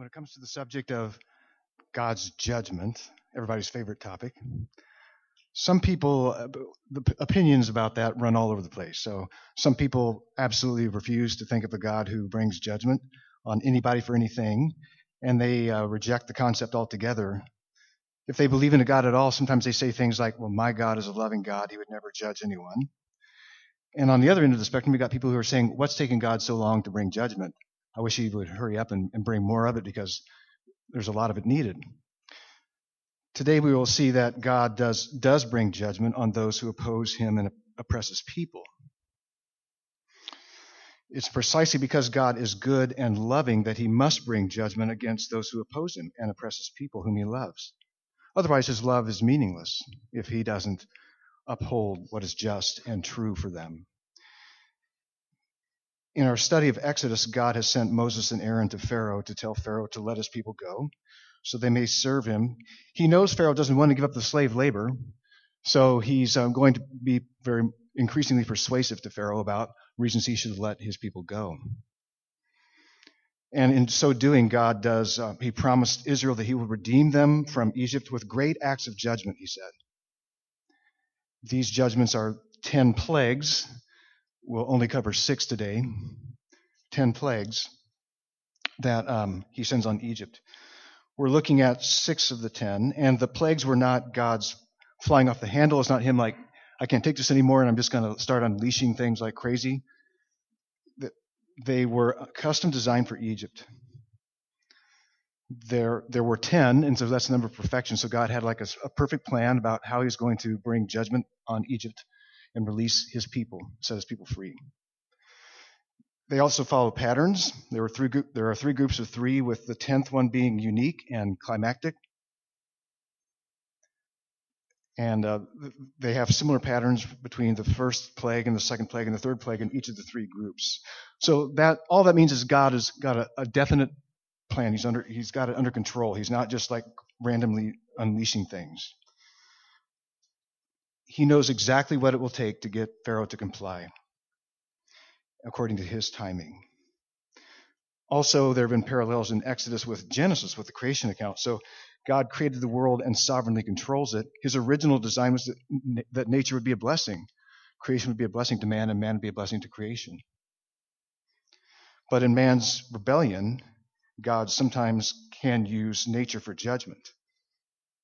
when it comes to the subject of God's judgment, everybody's favorite topic, some people, uh, the opinions about that run all over the place. So some people absolutely refuse to think of a God who brings judgment on anybody for anything, and they uh, reject the concept altogether. If they believe in a God at all, sometimes they say things like, well, my God is a loving God. He would never judge anyone. And on the other end of the spectrum, we got people who are saying, what's taking God so long to bring judgment? I wish he would hurry up and, and bring more of it because there's a lot of it needed. Today we will see that God does, does bring judgment on those who oppose him and oppress his people. It's precisely because God is good and loving that he must bring judgment against those who oppose him and oppress his people whom he loves. Otherwise, his love is meaningless if he doesn't uphold what is just and true for them. In our study of Exodus, God has sent Moses and Aaron to Pharaoh to tell Pharaoh to let his people go so they may serve him. He knows Pharaoh doesn't want to give up the slave labor, so he's um, going to be very increasingly persuasive to Pharaoh about reasons he should let his people go. And in so doing, God does, uh, he promised Israel that he would redeem them from Egypt with great acts of judgment, he said. These judgments are 10 plagues We'll only cover six today. Ten plagues that um, he sends on Egypt. We're looking at six of the ten, and the plagues were not God's flying off the handle. It's not him like, I can't take this anymore, and I'm just going to start unleashing things like crazy. They were custom designed for Egypt. There, there were ten, and so that's the number of perfection. So God had like a, a perfect plan about how He's going to bring judgment on Egypt and release his people, set his people free. They also follow patterns. There, were three, there are three groups of three, with the tenth one being unique and climactic. And uh, they have similar patterns between the first plague and the second plague and the third plague in each of the three groups. So that all that means is God has got a, a definite plan. He's under he's got it under control. He's not just like randomly unleashing things he knows exactly what it will take to get Pharaoh to comply according to his timing. Also, there have been parallels in Exodus with Genesis, with the creation account. So, God created the world and sovereignly controls it. His original design was that, that nature would be a blessing. Creation would be a blessing to man, and man would be a blessing to creation. But in man's rebellion, God sometimes can use nature for judgment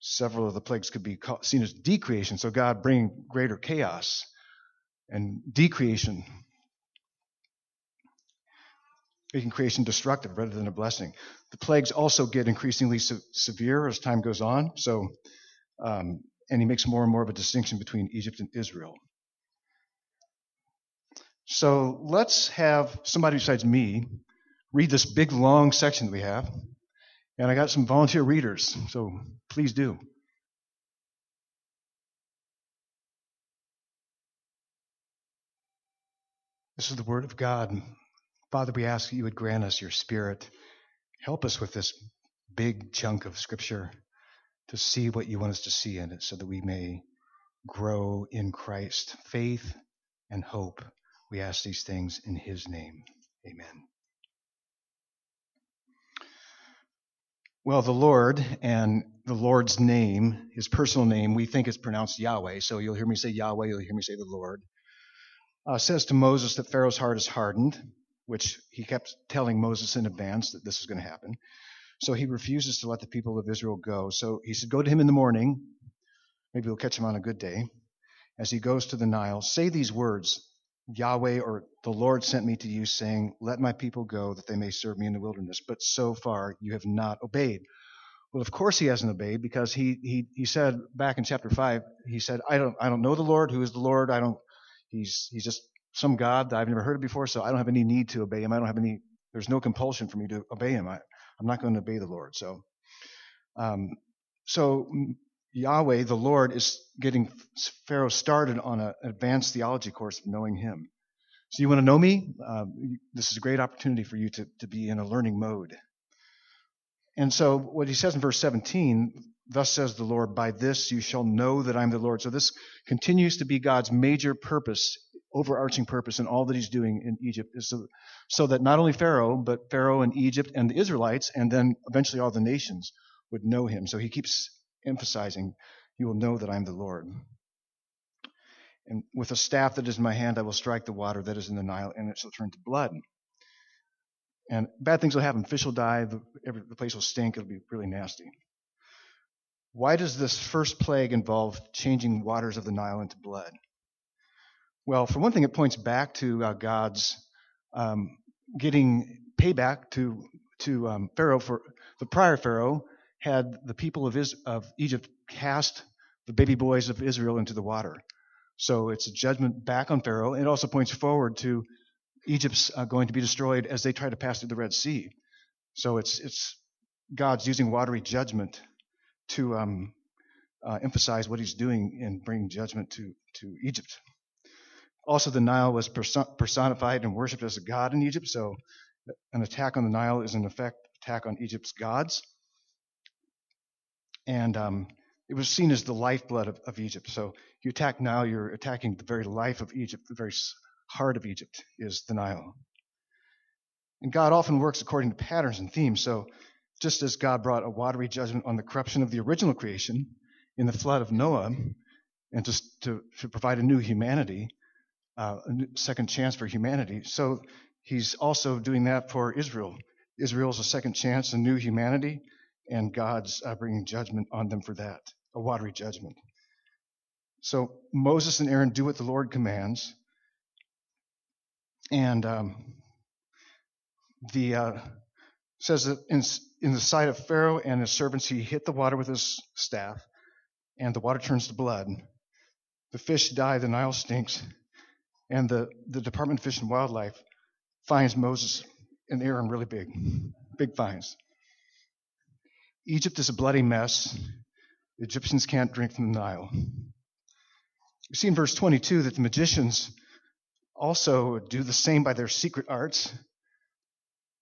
several of the plagues could be seen as decreation, so God bringing greater chaos and decreation, making creation destructive rather than a blessing. The plagues also get increasingly se- severe as time goes on, so um, and he makes more and more of a distinction between Egypt and Israel. So let's have somebody besides me read this big long section that we have. And I got some volunteer readers, so please do. This is the Word of God. Father, we ask that you would grant us your Spirit. Help us with this big chunk of Scripture to see what you want us to see in it so that we may grow in Christ. Faith and hope. We ask these things in His name. Amen. Well, the Lord and the Lord's name, his personal name, we think is pronounced Yahweh. So you'll hear me say Yahweh, you'll hear me say the Lord. Uh, says to Moses that Pharaoh's heart is hardened, which he kept telling Moses in advance that this is going to happen. So he refuses to let the people of Israel go. So he said, Go to him in the morning. Maybe we'll catch him on a good day. As he goes to the Nile, say these words Yahweh or the Lord sent me to you, saying, Let my people go that they may serve me in the wilderness. But so far you have not obeyed. Well, of course he hasn't obeyed because he, he, he said back in chapter 5, he said, I don't, I don't know the Lord. Who is the Lord? I don't, he's, he's just some God that I've never heard of before, so I don't have any need to obey him. I don't have any, there's no compulsion for me to obey him. I, I'm not going to obey the Lord. So, um, so Yahweh, the Lord, is getting Pharaoh started on an advanced theology course of knowing Him. So you want to know me? Uh, this is a great opportunity for you to, to be in a learning mode. And so what he says in verse 17, thus says the Lord, by this you shall know that I'm the Lord. So this continues to be God's major purpose overarching purpose in all that he's doing in Egypt is so, so that not only Pharaoh, but Pharaoh and Egypt and the Israelites, and then eventually all the nations would know him. So he keeps emphasizing, You will know that I'm the Lord. And with a staff that is in my hand, I will strike the water that is in the Nile, and it shall turn to blood. And bad things will happen. Fish will die. The, every, the place will stink. It'll be really nasty. Why does this first plague involve changing waters of the Nile into blood? Well, for one thing, it points back to uh, God's um, getting payback to to um, Pharaoh for the prior Pharaoh had the people of, Is- of Egypt cast the baby boys of Israel into the water. So it's a judgment back on Pharaoh. It also points forward to Egypt's uh, going to be destroyed as they try to pass through the Red Sea. So it's it's God's using watery judgment to um, uh, emphasize what He's doing in bringing judgment to to Egypt. Also, the Nile was personified and worshipped as a god in Egypt. So an attack on the Nile is in effect attack on Egypt's gods, and um, it was seen as the lifeblood of, of Egypt. So you attack Nile, you're attacking the very life of Egypt, the very heart of Egypt is the Nile. And God often works according to patterns and themes. So just as God brought a watery judgment on the corruption of the original creation in the flood of Noah, and to, to, to provide a new humanity, uh, a new second chance for humanity, so he's also doing that for Israel. Israel's a second chance, a new humanity, and God's uh, bringing judgment on them for that, a watery judgment. So Moses and Aaron do what the Lord commands. And um, the uh, says that in, in the sight of Pharaoh and his servants, he hit the water with his staff, and the water turns to blood. The fish die, the Nile stinks, and the, the Department of Fish and Wildlife finds Moses and Aaron really big, big fines. Egypt is a bloody mess. The Egyptians can't drink from the Nile. You see in verse 22 that the magicians also do the same by their secret arts.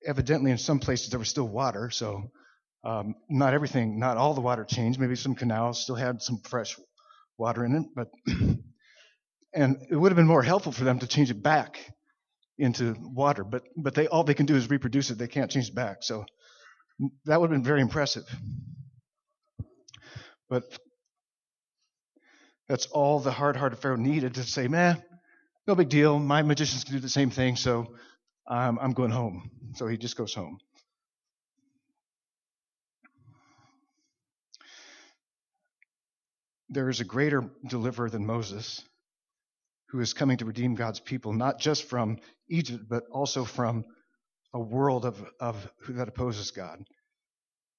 Evidently, in some places there was still water, so um, not everything, not all the water changed. Maybe some canals still had some fresh water in it, but and it would have been more helpful for them to change it back into water. But but they all they can do is reproduce it. They can't change it back. So that would have been very impressive. But that's all the hard hearted Pharaoh needed to say, man, no big deal. My magicians can do the same thing, so um, I'm going home. So he just goes home. There is a greater deliverer than Moses who is coming to redeem God's people, not just from Egypt, but also from a world of, of that opposes God.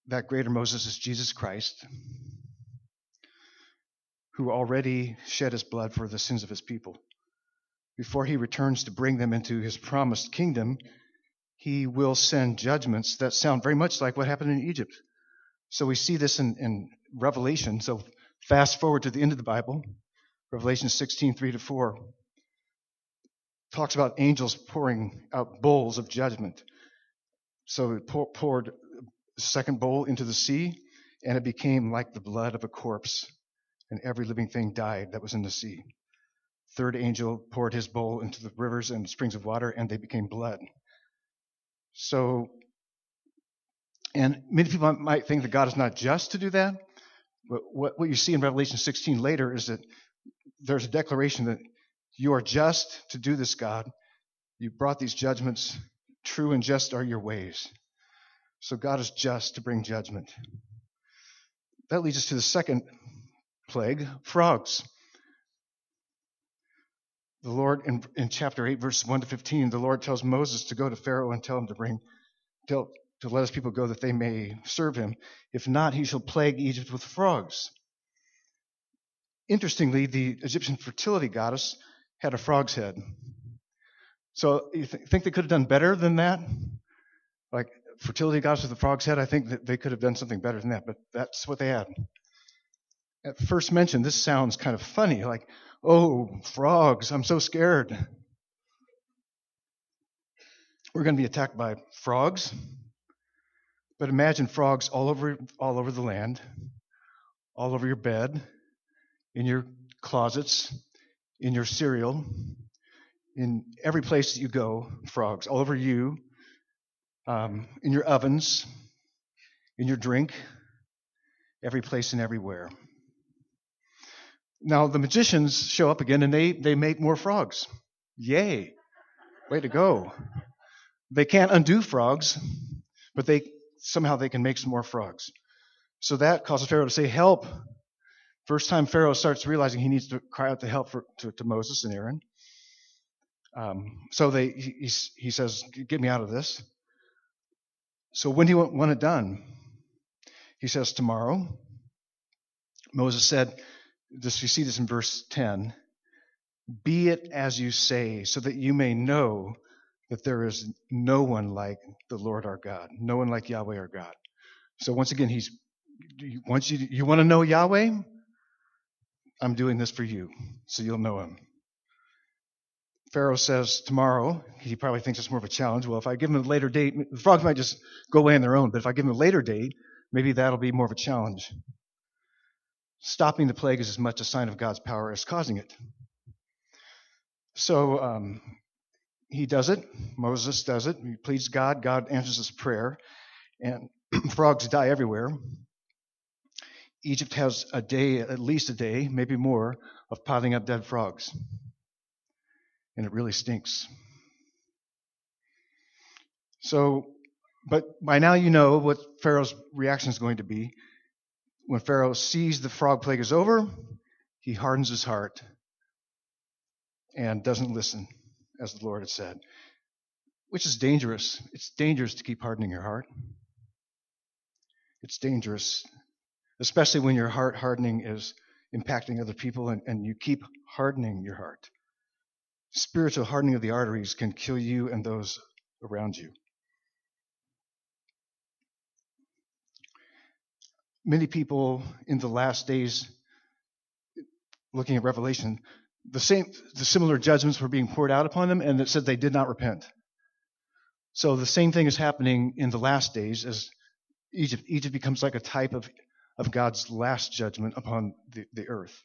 That greater Moses is Jesus Christ who already shed his blood for the sins of his people. Before he returns to bring them into his promised kingdom, he will send judgments that sound very much like what happened in Egypt. So we see this in, in Revelation. So fast forward to the end of the Bible, Revelation 16, 3 to 4 talks about angels pouring out bowls of judgment. So it poured a second bowl into the sea, and it became like the blood of a corpse and every living thing died that was in the sea. Third angel poured his bowl into the rivers and springs of water, and they became blood. So, and many people might think that God is not just to do that, but what, what you see in Revelation 16 later is that there's a declaration that you are just to do this, God. You brought these judgments. True and just are your ways. So God is just to bring judgment. That leads us to the second plague, frogs. The Lord, in, in chapter 8, verses 1 to 15, the Lord tells Moses to go to Pharaoh and tell him to bring, tell, to let his people go that they may serve him. If not, he shall plague Egypt with frogs. Interestingly, the Egyptian fertility goddess had a frog's head. So you th- think they could have done better than that? Like fertility gods with a frog's head? I think that they could have done something better than that, but that's what they had at first mention, this sounds kind of funny, like, oh, frogs, I'm so scared. We're going to be attacked by frogs. But imagine frogs all over, all over the land, all over your bed, in your closets, in your cereal, in every place that you go, frogs, all over you, um, in your ovens, in your drink, every place and everywhere. Now the magicians show up again and they, they make more frogs. Yay. Way to go. They can't undo frogs, but they somehow they can make some more frogs. So that causes Pharaoh to say, Help. First time Pharaoh starts realizing he needs to cry out to help for, to, to Moses and Aaron. Um, so they, he, he says, Get me out of this. So when do you want it done? He says, Tomorrow. Moses said, this, you see this in verse 10 Be it as you say, so that you may know that there is no one like the Lord our God, no one like Yahweh our God. So once again, he's once you you want to know Yahweh, I'm doing this for you, so you'll know him. Pharaoh says tomorrow, he probably thinks it's more of a challenge. Well, if I give him a later date, the frogs might just go away on their own, but if I give him a later date, maybe that'll be more of a challenge. Stopping the plague is as much a sign of God's power as causing it. So um, he does it. Moses does it. He pleads God. God answers his prayer. And frogs die everywhere. Egypt has a day, at least a day, maybe more, of piling up dead frogs and it really stinks. So, but by now you know what Pharaoh's reaction is going to be. When Pharaoh sees the frog plague is over, he hardens his heart and doesn't listen, as the Lord had said, which is dangerous. It's dangerous to keep hardening your heart. It's dangerous, especially when your heart hardening is impacting other people and, and you keep hardening your heart. Spiritual hardening of the arteries can kill you and those around you. Many people in the last days, looking at Revelation, the same, the similar judgments were being poured out upon them, and it said they did not repent. So the same thing is happening in the last days as Egypt. Egypt becomes like a type of, of God's last judgment upon the, the earth.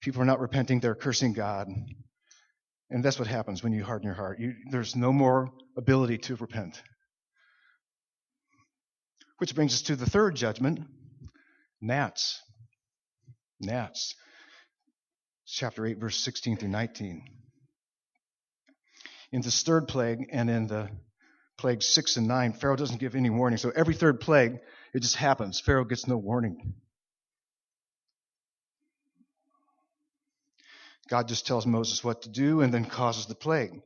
People are not repenting, they're cursing God. And that's what happens when you harden your heart. You, there's no more ability to repent. Which brings us to the third judgment gnats. Gnats. Chapter 8, verse 16 through 19. In this third plague and in the plague 6 and 9, Pharaoh doesn't give any warning. So every third plague, it just happens. Pharaoh gets no warning. God just tells Moses what to do and then causes the plague.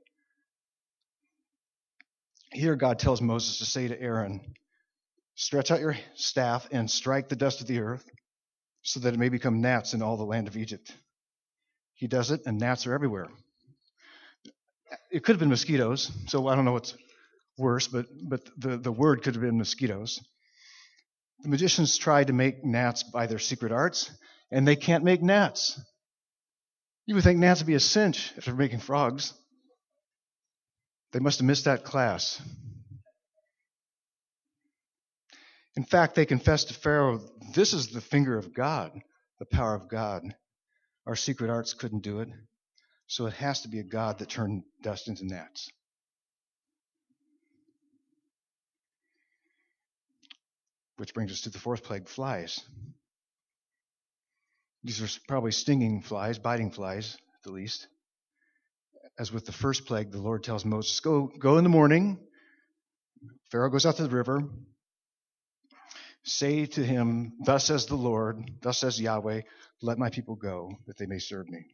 Here, God tells Moses to say to Aaron, Stretch out your staff and strike the dust of the earth so that it may become gnats in all the land of Egypt. He does it, and gnats are everywhere. It could have been mosquitoes, so I don't know what's worse, but, but the, the word could have been mosquitoes. The magicians tried to make gnats by their secret arts, and they can't make gnats. You would think gnats would be a cinch if they're making frogs. They must have missed that class. In fact, they confessed to Pharaoh, This is the finger of God, the power of God. Our secret arts couldn't do it. So it has to be a God that turned dust into gnats. Which brings us to the fourth plague flies. These are probably stinging flies, biting flies, at the least. As with the first plague, the Lord tells Moses, Go, go in the morning. Pharaoh goes out to the river. Say to him, Thus says the Lord, thus says Yahweh, let my people go, that they may serve me.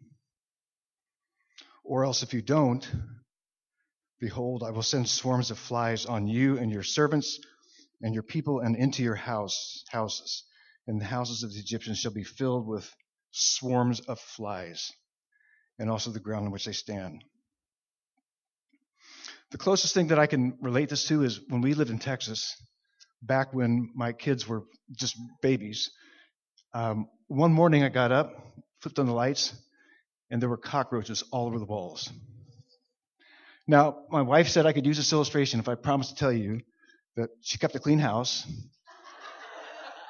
Or else, if you don't, behold, I will send swarms of flies on you and your servants and your people and into your house, houses and the houses of the Egyptians shall be filled with swarms of flies, and also the ground on which they stand. The closest thing that I can relate this to is when we lived in Texas, back when my kids were just babies. Um, one morning I got up, flipped on the lights, and there were cockroaches all over the walls. Now, my wife said I could use this illustration if I promised to tell you but she kept a clean house.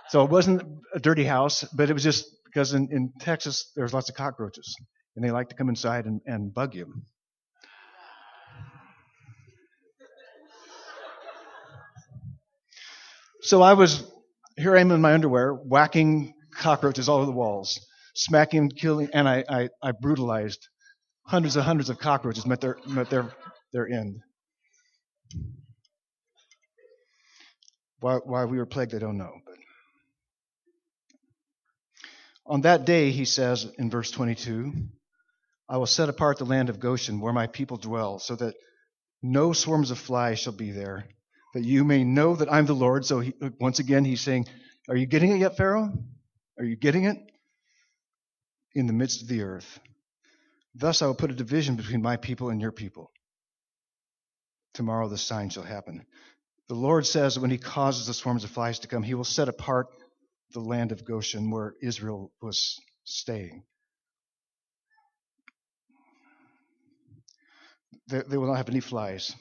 so it wasn't a dirty house, but it was just because in, in Texas, there's lots of cockroaches, and they like to come inside and, and bug you. So I was, here I am in my underwear, whacking cockroaches all over the walls, smacking, killing, and I, I, I brutalized hundreds and hundreds of cockroaches met their, met their, their end. Why, why we were plagued, I don't know. But on that day, he says in verse 22, I will set apart the land of Goshen where my people dwell, so that no swarms of flies shall be there, that you may know that I'm the Lord. So he, once again, he's saying, Are you getting it yet, Pharaoh? Are you getting it? In the midst of the earth. Thus I will put a division between my people and your people. Tomorrow the sign shall happen. The Lord says when he causes the swarms of flies to come, he will set apart the land of Goshen where Israel was staying. They, they will not have any flies.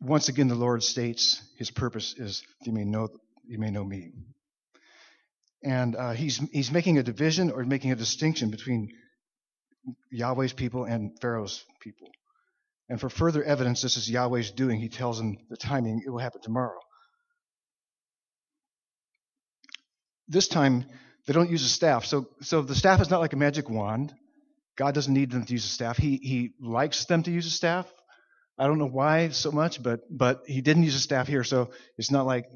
Once again, the Lord states his purpose is you may know you may know me. And uh, he's he's making a division or making a distinction between Yahweh's people and Pharaoh's people. And for further evidence this is Yahweh's doing, he tells them the timing, it will happen tomorrow. This time, they don't use a staff. So, so the staff is not like a magic wand. God doesn't need them to use a staff. He, he likes them to use a staff. I don't know why so much, but, but he didn't use a staff here. So it's not like,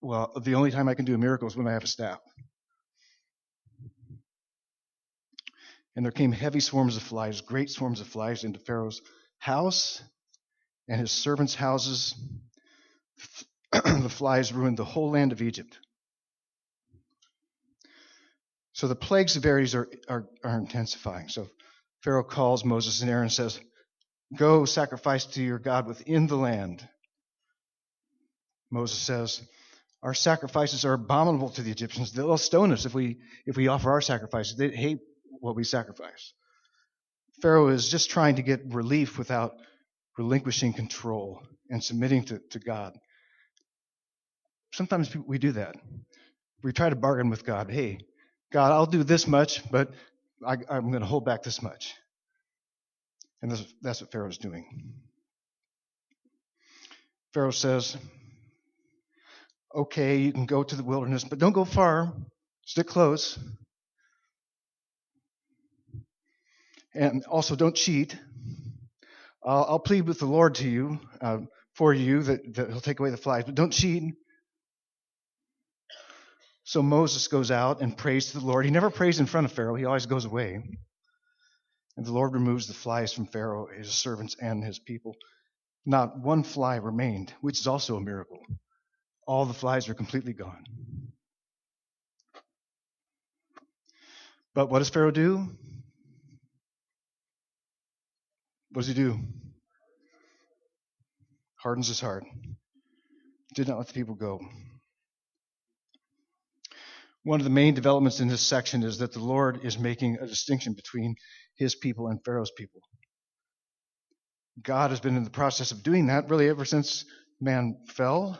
well, the only time I can do a miracle is when I have a staff. And there came heavy swarms of flies, great swarms of flies into Pharaoh's house and his servants' houses. the flies ruined the whole land of Egypt. So the plague severities are, are, are intensifying. So Pharaoh calls Moses and Aaron and says, Go sacrifice to your God within the land. Moses says, Our sacrifices are abominable to the Egyptians. They'll stone us if we if we offer our sacrifices. They hate what we sacrifice. Pharaoh is just trying to get relief without relinquishing control and submitting to, to God. Sometimes we do that. We try to bargain with God. Hey, God, I'll do this much, but I, am going to hold back this much. And that's, that's what Pharaoh's doing. Pharaoh says, okay, you can go to the wilderness, but don't go far. Stick close. And also, don't cheat. I'll, I'll plead with the Lord to you, uh, for you, that, that He'll take away the flies, but don't cheat. So Moses goes out and prays to the Lord. He never prays in front of Pharaoh, he always goes away. And the Lord removes the flies from Pharaoh, his servants, and his people. Not one fly remained, which is also a miracle. All the flies are completely gone. But what does Pharaoh do? What does he do? Hardens his heart. Did not let the people go. One of the main developments in this section is that the Lord is making a distinction between his people and Pharaoh's people. God has been in the process of doing that really ever since man fell.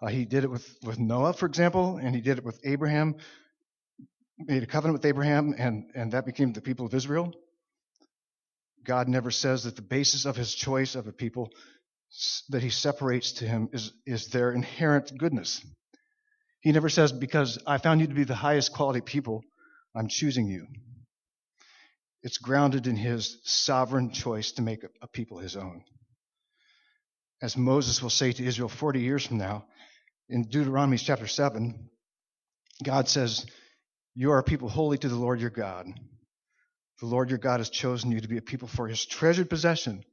Uh, he did it with, with Noah, for example, and he did it with Abraham, made a covenant with Abraham, and, and that became the people of Israel. God never says that the basis of his choice of a people that he separates to him is, is their inherent goodness. He never says, Because I found you to be the highest quality people, I'm choosing you. It's grounded in his sovereign choice to make a people his own. As Moses will say to Israel 40 years from now, in Deuteronomy chapter 7, God says, You are a people holy to the Lord your God. The Lord your God has chosen you to be a people for his treasured possession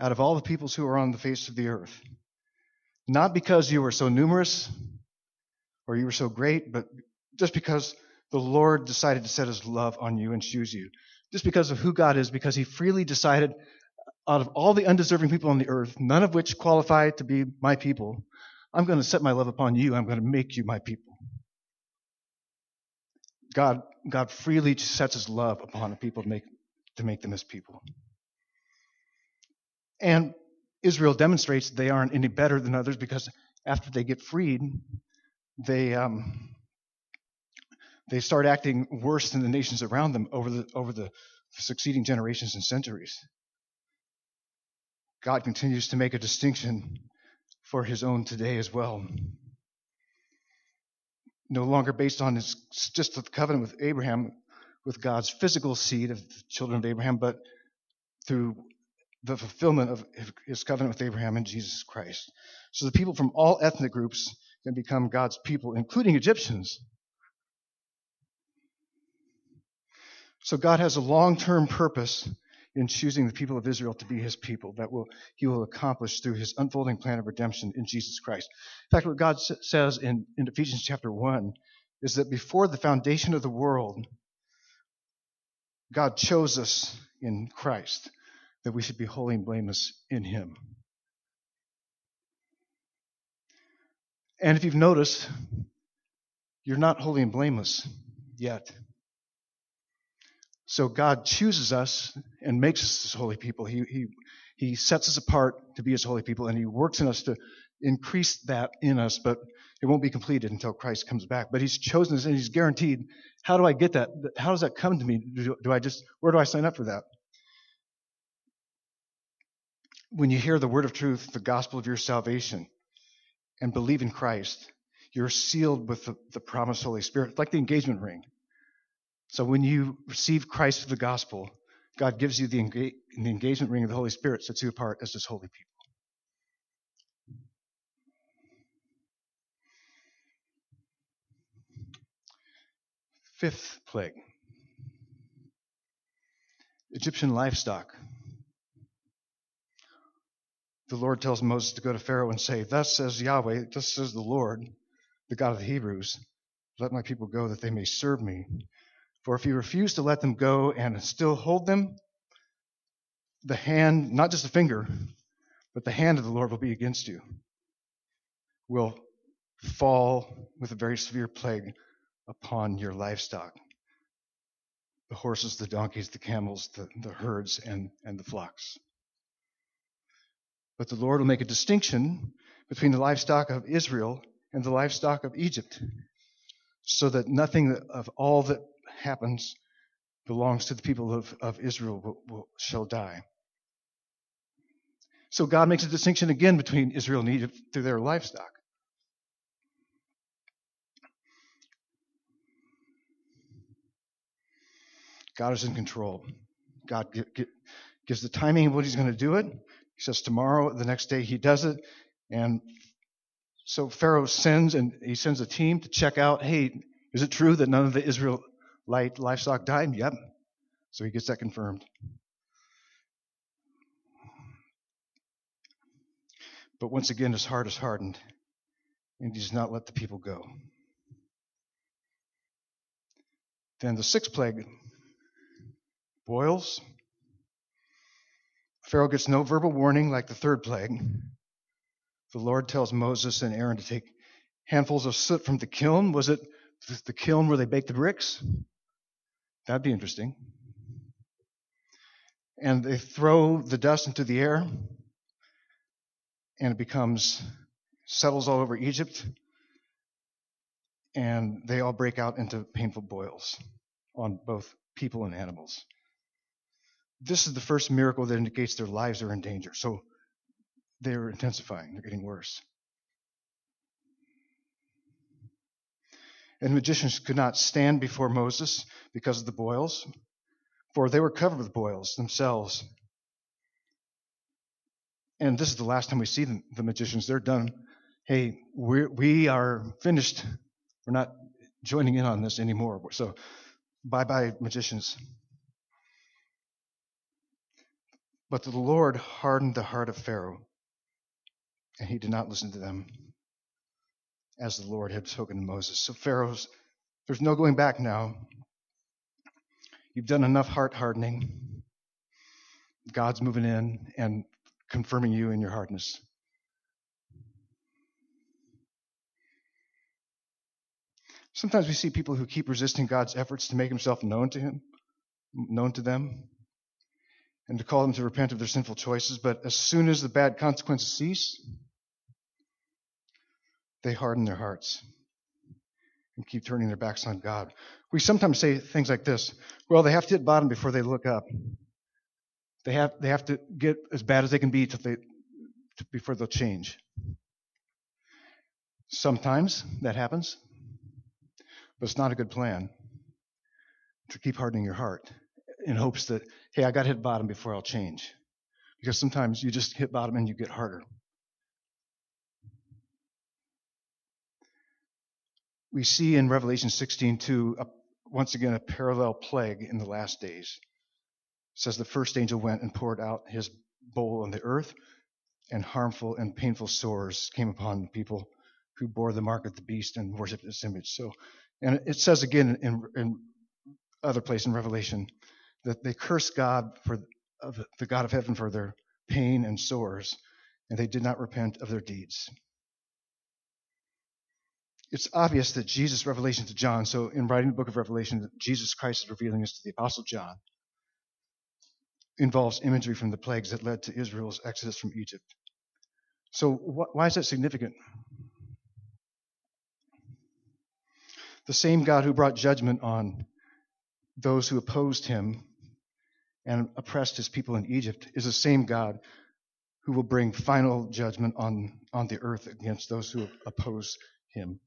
out of all the peoples who are on the face of the earth. Not because you were so numerous or you were so great, but just because the Lord decided to set his love on you and choose you. Just because of who God is, because he freely decided out of all the undeserving people on the earth, none of which qualify to be my people, I'm going to set my love upon you. I'm going to make you my people. God, God freely sets his love upon a people to make, to make them his people. And Israel demonstrates they aren't any better than others because after they get freed, they, um, they start acting worse than the nations around them over the, over the succeeding generations and centuries. God continues to make a distinction for his own today as well. No longer based on his, just the covenant with Abraham, with God's physical seed of the children of Abraham, but through the fulfillment of his covenant with Abraham and Jesus Christ. So the people from all ethnic groups can become God's people, including Egyptians. So God has a long term purpose in choosing the people of Israel to be his people that will he will accomplish through his unfolding plan of redemption in Jesus Christ. In fact, what God says in, in Ephesians chapter 1 is that before the foundation of the world, God chose us in Christ that we should be holy and blameless in him. And if you've noticed, you're not holy and blameless yet. So God chooses us and makes us his holy people. He, he, he sets us apart to be his holy people, and he works in us to increase that in us, but it won't be completed until Christ comes back. But he's chosen us and he's guaranteed. How do I get that? How does that come to me? Do, do I just, where do I sign up for that? When you hear the word of truth, the gospel of your salvation, and believe in Christ, you're sealed with the, the promised Holy Spirit, like the engagement ring. So when you receive Christ for the gospel, God gives you the, the engagement ring of the Holy Spirit, sets you apart as His holy people. Fifth plague Egyptian livestock. The Lord tells Moses to go to Pharaoh and say, Thus says Yahweh, thus says the Lord, the God of the Hebrews, let my people go that they may serve me. For if you refuse to let them go and still hold them, the hand, not just the finger, but the hand of the Lord will be against you, will fall with a very severe plague upon your livestock the horses, the donkeys, the camels, the, the herds, and, and the flocks. But the Lord will make a distinction between the livestock of Israel and the livestock of Egypt, so that nothing of all that happens belongs to the people of, of Israel will, will, shall die. So God makes a distinction again between Israel and Egypt through their livestock. God is in control. God gives the timing of what He's going to do it. He says tomorrow, the next day He does it. And so Pharaoh sends and he sends a team to check out, hey, is it true that none of the Israel light livestock died? Yep. So he gets that confirmed. But once again, his heart is hardened, and he does not let the people go. Then the sixth plague boils. Pharaoh gets no verbal warning like the third plague. The Lord tells Moses and Aaron to take handfuls of soot from the kiln. Was it the kiln where they baked the bricks? That'd be interesting. And they throw the dust into the air, and it becomes, settles all over Egypt, and they all break out into painful boils on both people and animals. This is the first miracle that indicates their lives are in danger. So they're intensifying, they're getting worse. And magicians could not stand before Moses because of the boils, for they were covered with boils themselves. And this is the last time we see the, the magicians. They're done. Hey, we're, we are finished. We're not joining in on this anymore. So, bye bye, magicians. But the Lord hardened the heart of Pharaoh, and he did not listen to them as the Lord had spoken to Moses. So Pharaoh's, there's no going back now. You've done enough heart hardening. God's moving in and confirming you in your hardness. Sometimes we see people who keep resisting God's efforts to make himself known to him, known to them, and to call them to repent of their sinful choices, but as soon as the bad consequences cease, they harden their hearts and keep turning their backs on God. We sometimes say things like this well, they have to hit bottom before they look up. They have, they have to get as bad as they can be till they, before they'll change. Sometimes that happens, but it's not a good plan to keep hardening your heart in hopes that, hey, I got to hit bottom before I'll change. Because sometimes you just hit bottom and you get harder. We see in Revelation 16 2, a, once again, a parallel plague in the last days. It says the first angel went and poured out his bowl on the earth, and harmful and painful sores came upon the people who bore the mark of the beast and worshipped its image. So, and it says again in, in other place in Revelation that they cursed God for the God of heaven for their pain and sores, and they did not repent of their deeds. It's obvious that Jesus' revelation to John, so in writing the book of Revelation, Jesus Christ is revealing this to the Apostle John, involves imagery from the plagues that led to Israel's exodus from Egypt. So, wh- why is that significant? The same God who brought judgment on those who opposed him and oppressed his people in Egypt is the same God who will bring final judgment on, on the earth against those who oppose him.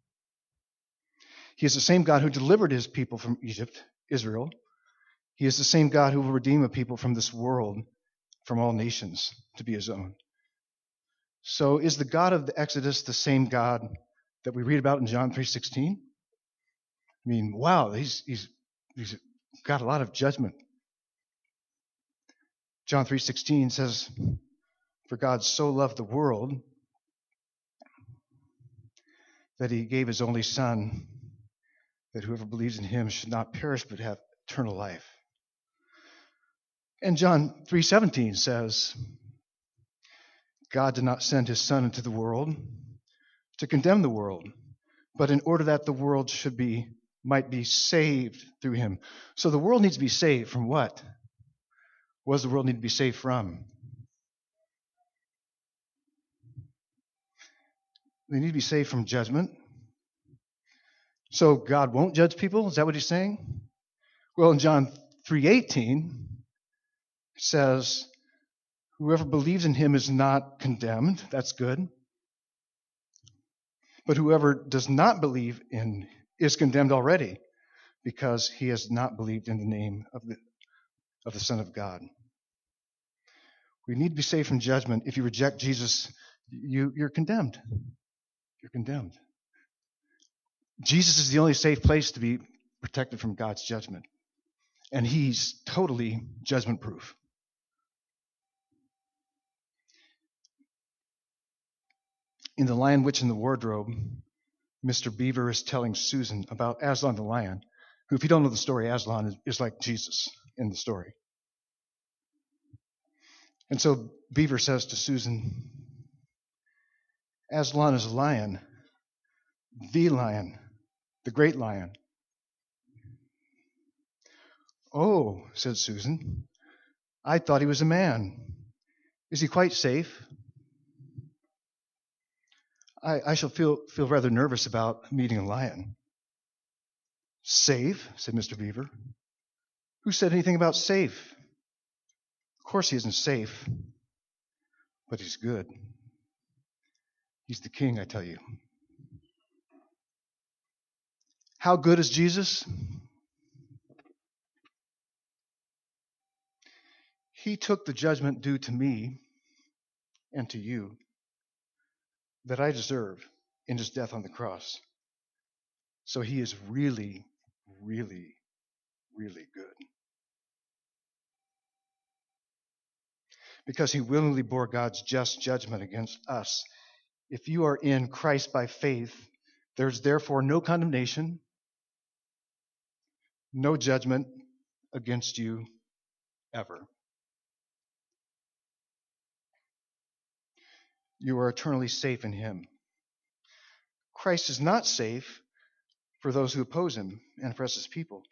He is the same God who delivered his people from Egypt, Israel. He is the same God who will redeem a people from this world, from all nations, to be his own. So is the God of the Exodus the same God that we read about in John 3:16? I mean, wow, he's, he's, he's got a lot of judgment. John 3:16 says, "For God so loved the world that he gave his only son that whoever believes in him should not perish but have eternal life." And John 3:17 says, God did not send his son into the world to condemn the world, but in order that the world should be might be saved through him. So the world needs to be saved from what? What does the world need to be saved from? They need to be saved from judgment. So God won't judge people? Is that what he's saying? Well, in John 3:18 it says, "Whoever believes in him is not condemned." That's good. But whoever does not believe in is condemned already because he has not believed in the name of the, of the Son of God. We need to be saved from judgment. If you reject Jesus, you, you're condemned. You're condemned. Jesus is the only safe place to be protected from God's judgment. And he's totally judgment proof. In The Lion, Witch, and the Wardrobe, Mr. Beaver is telling Susan about Aslan the lion, who, if you don't know the story, Aslan is, is like Jesus in the story. And so Beaver says to Susan, Aslan is a lion, the lion, the great lion. Oh, said Susan, I thought he was a man. Is he quite safe? I, I shall feel, feel rather nervous about meeting a lion. Safe, said Mr. Beaver. Who said anything about safe? Of course, he isn't safe, but he's good. He's the king, I tell you. How good is Jesus? He took the judgment due to me and to you that I deserve in his death on the cross. So he is really, really, really good. Because he willingly bore God's just judgment against us. If you are in Christ by faith, there's therefore no condemnation, no judgment against you ever. you are eternally safe in him. Christ is not safe for those who oppose him and for as people.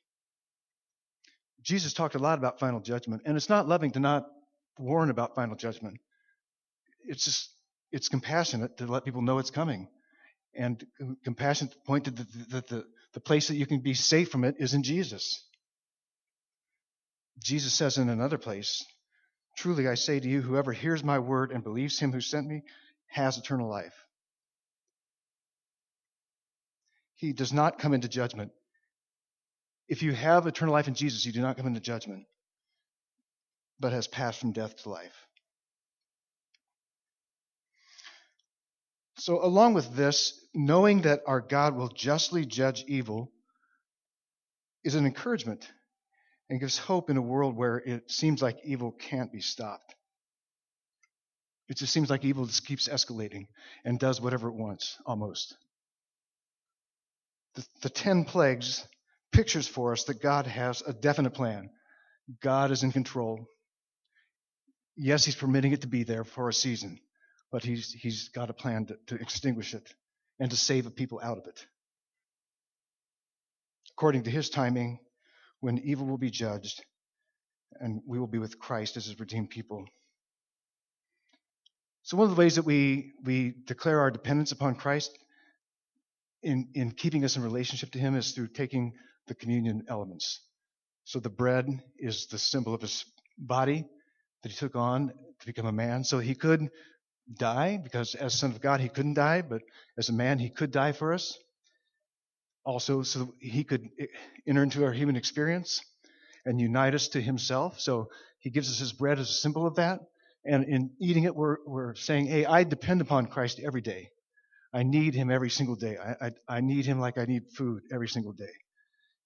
Jesus talked a lot about final judgment, and it's not loving to not warn about final judgment. It's just, it's compassionate to let people know it's coming. And compassionate to point to the, the, the, the place that you can be safe from it is in Jesus. Jesus says in another place, Truly I say to you, whoever hears my word and believes him who sent me has eternal life. He does not come into judgment. If you have eternal life in Jesus, you do not come into judgment, but has passed from death to life. So, along with this, knowing that our God will justly judge evil is an encouragement and gives hope in a world where it seems like evil can't be stopped. It just seems like evil just keeps escalating and does whatever it wants, almost. The, the ten plagues pictures for us that God has a definite plan. God is in control. Yes, He's permitting it to be there for a season, but He's, he's got a plan to, to extinguish it and to save the people out of it. According to His timing, when evil will be judged and we will be with Christ as His redeemed people. So, one of the ways that we, we declare our dependence upon Christ in, in keeping us in relationship to Him is through taking the communion elements. So, the bread is the symbol of His body that He took on to become a man. So, He could die because, as Son of God, He couldn't die, but as a man, He could die for us. Also, so He could enter into our human experience and unite us to Himself. So, He gives us His bread as a symbol of that. And in eating it, we're, we're saying, hey, I depend upon Christ every day. I need him every single day. I, I, I, need him like I need food every single day.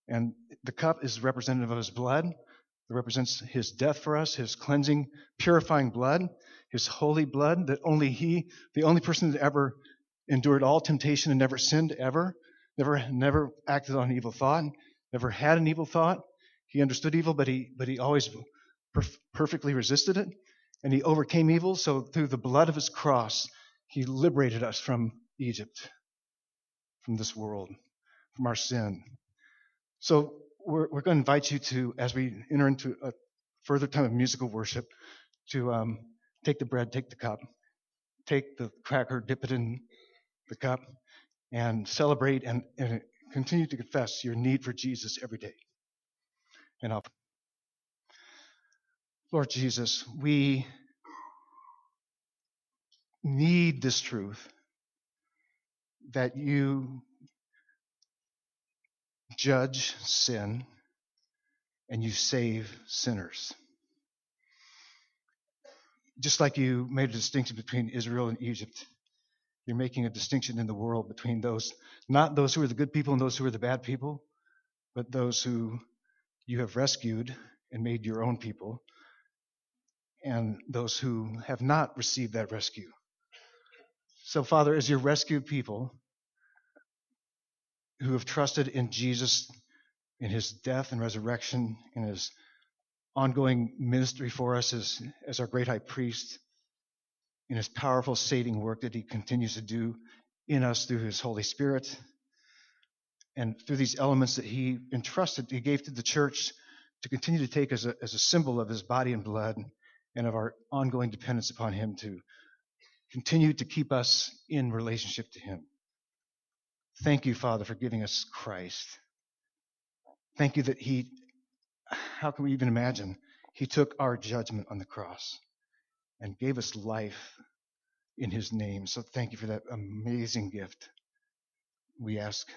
And the cup is representative of his blood. It represents his death for us, his cleansing, purifying blood, his holy blood that only he, the only person that ever endured all temptation and never sinned ever, never, never acted on evil thought, never had an evil thought. He understood evil, but he, but he always perf- perfectly resisted it and he overcame evil. So through the blood of his cross, he liberated us from Egypt, from this world, from our sin. So we're, we're going to invite you to, as we enter into a further time of musical worship, to um, take the bread, take the cup, take the cracker, dip it in the cup, and celebrate and, and continue to confess your need for Jesus every day. And I'll Lord Jesus, we need this truth that you judge sin and you save sinners. Just like you made a distinction between Israel and Egypt, you're making a distinction in the world between those, not those who are the good people and those who are the bad people, but those who you have rescued and made your own people and those who have not received that rescue. So, Father, as your rescued people who have trusted in Jesus, in his death and resurrection, in his ongoing ministry for us as, as our great high priest, in his powerful saving work that he continues to do in us through his Holy Spirit, and through these elements that he entrusted, he gave to the church to continue to take as a, as a symbol of his body and blood and of our ongoing dependence upon Him to continue to keep us in relationship to Him. Thank you, Father, for giving us Christ. Thank you that He, how can we even imagine? He took our judgment on the cross and gave us life in His name. So thank you for that amazing gift. We ask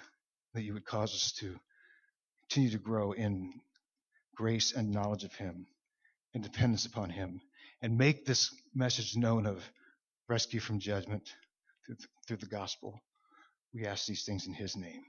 that you would cause us to continue to grow in grace and knowledge of Him and dependence upon Him and make this message known of rescue from judgment through the, through the gospel. We ask these things in His name.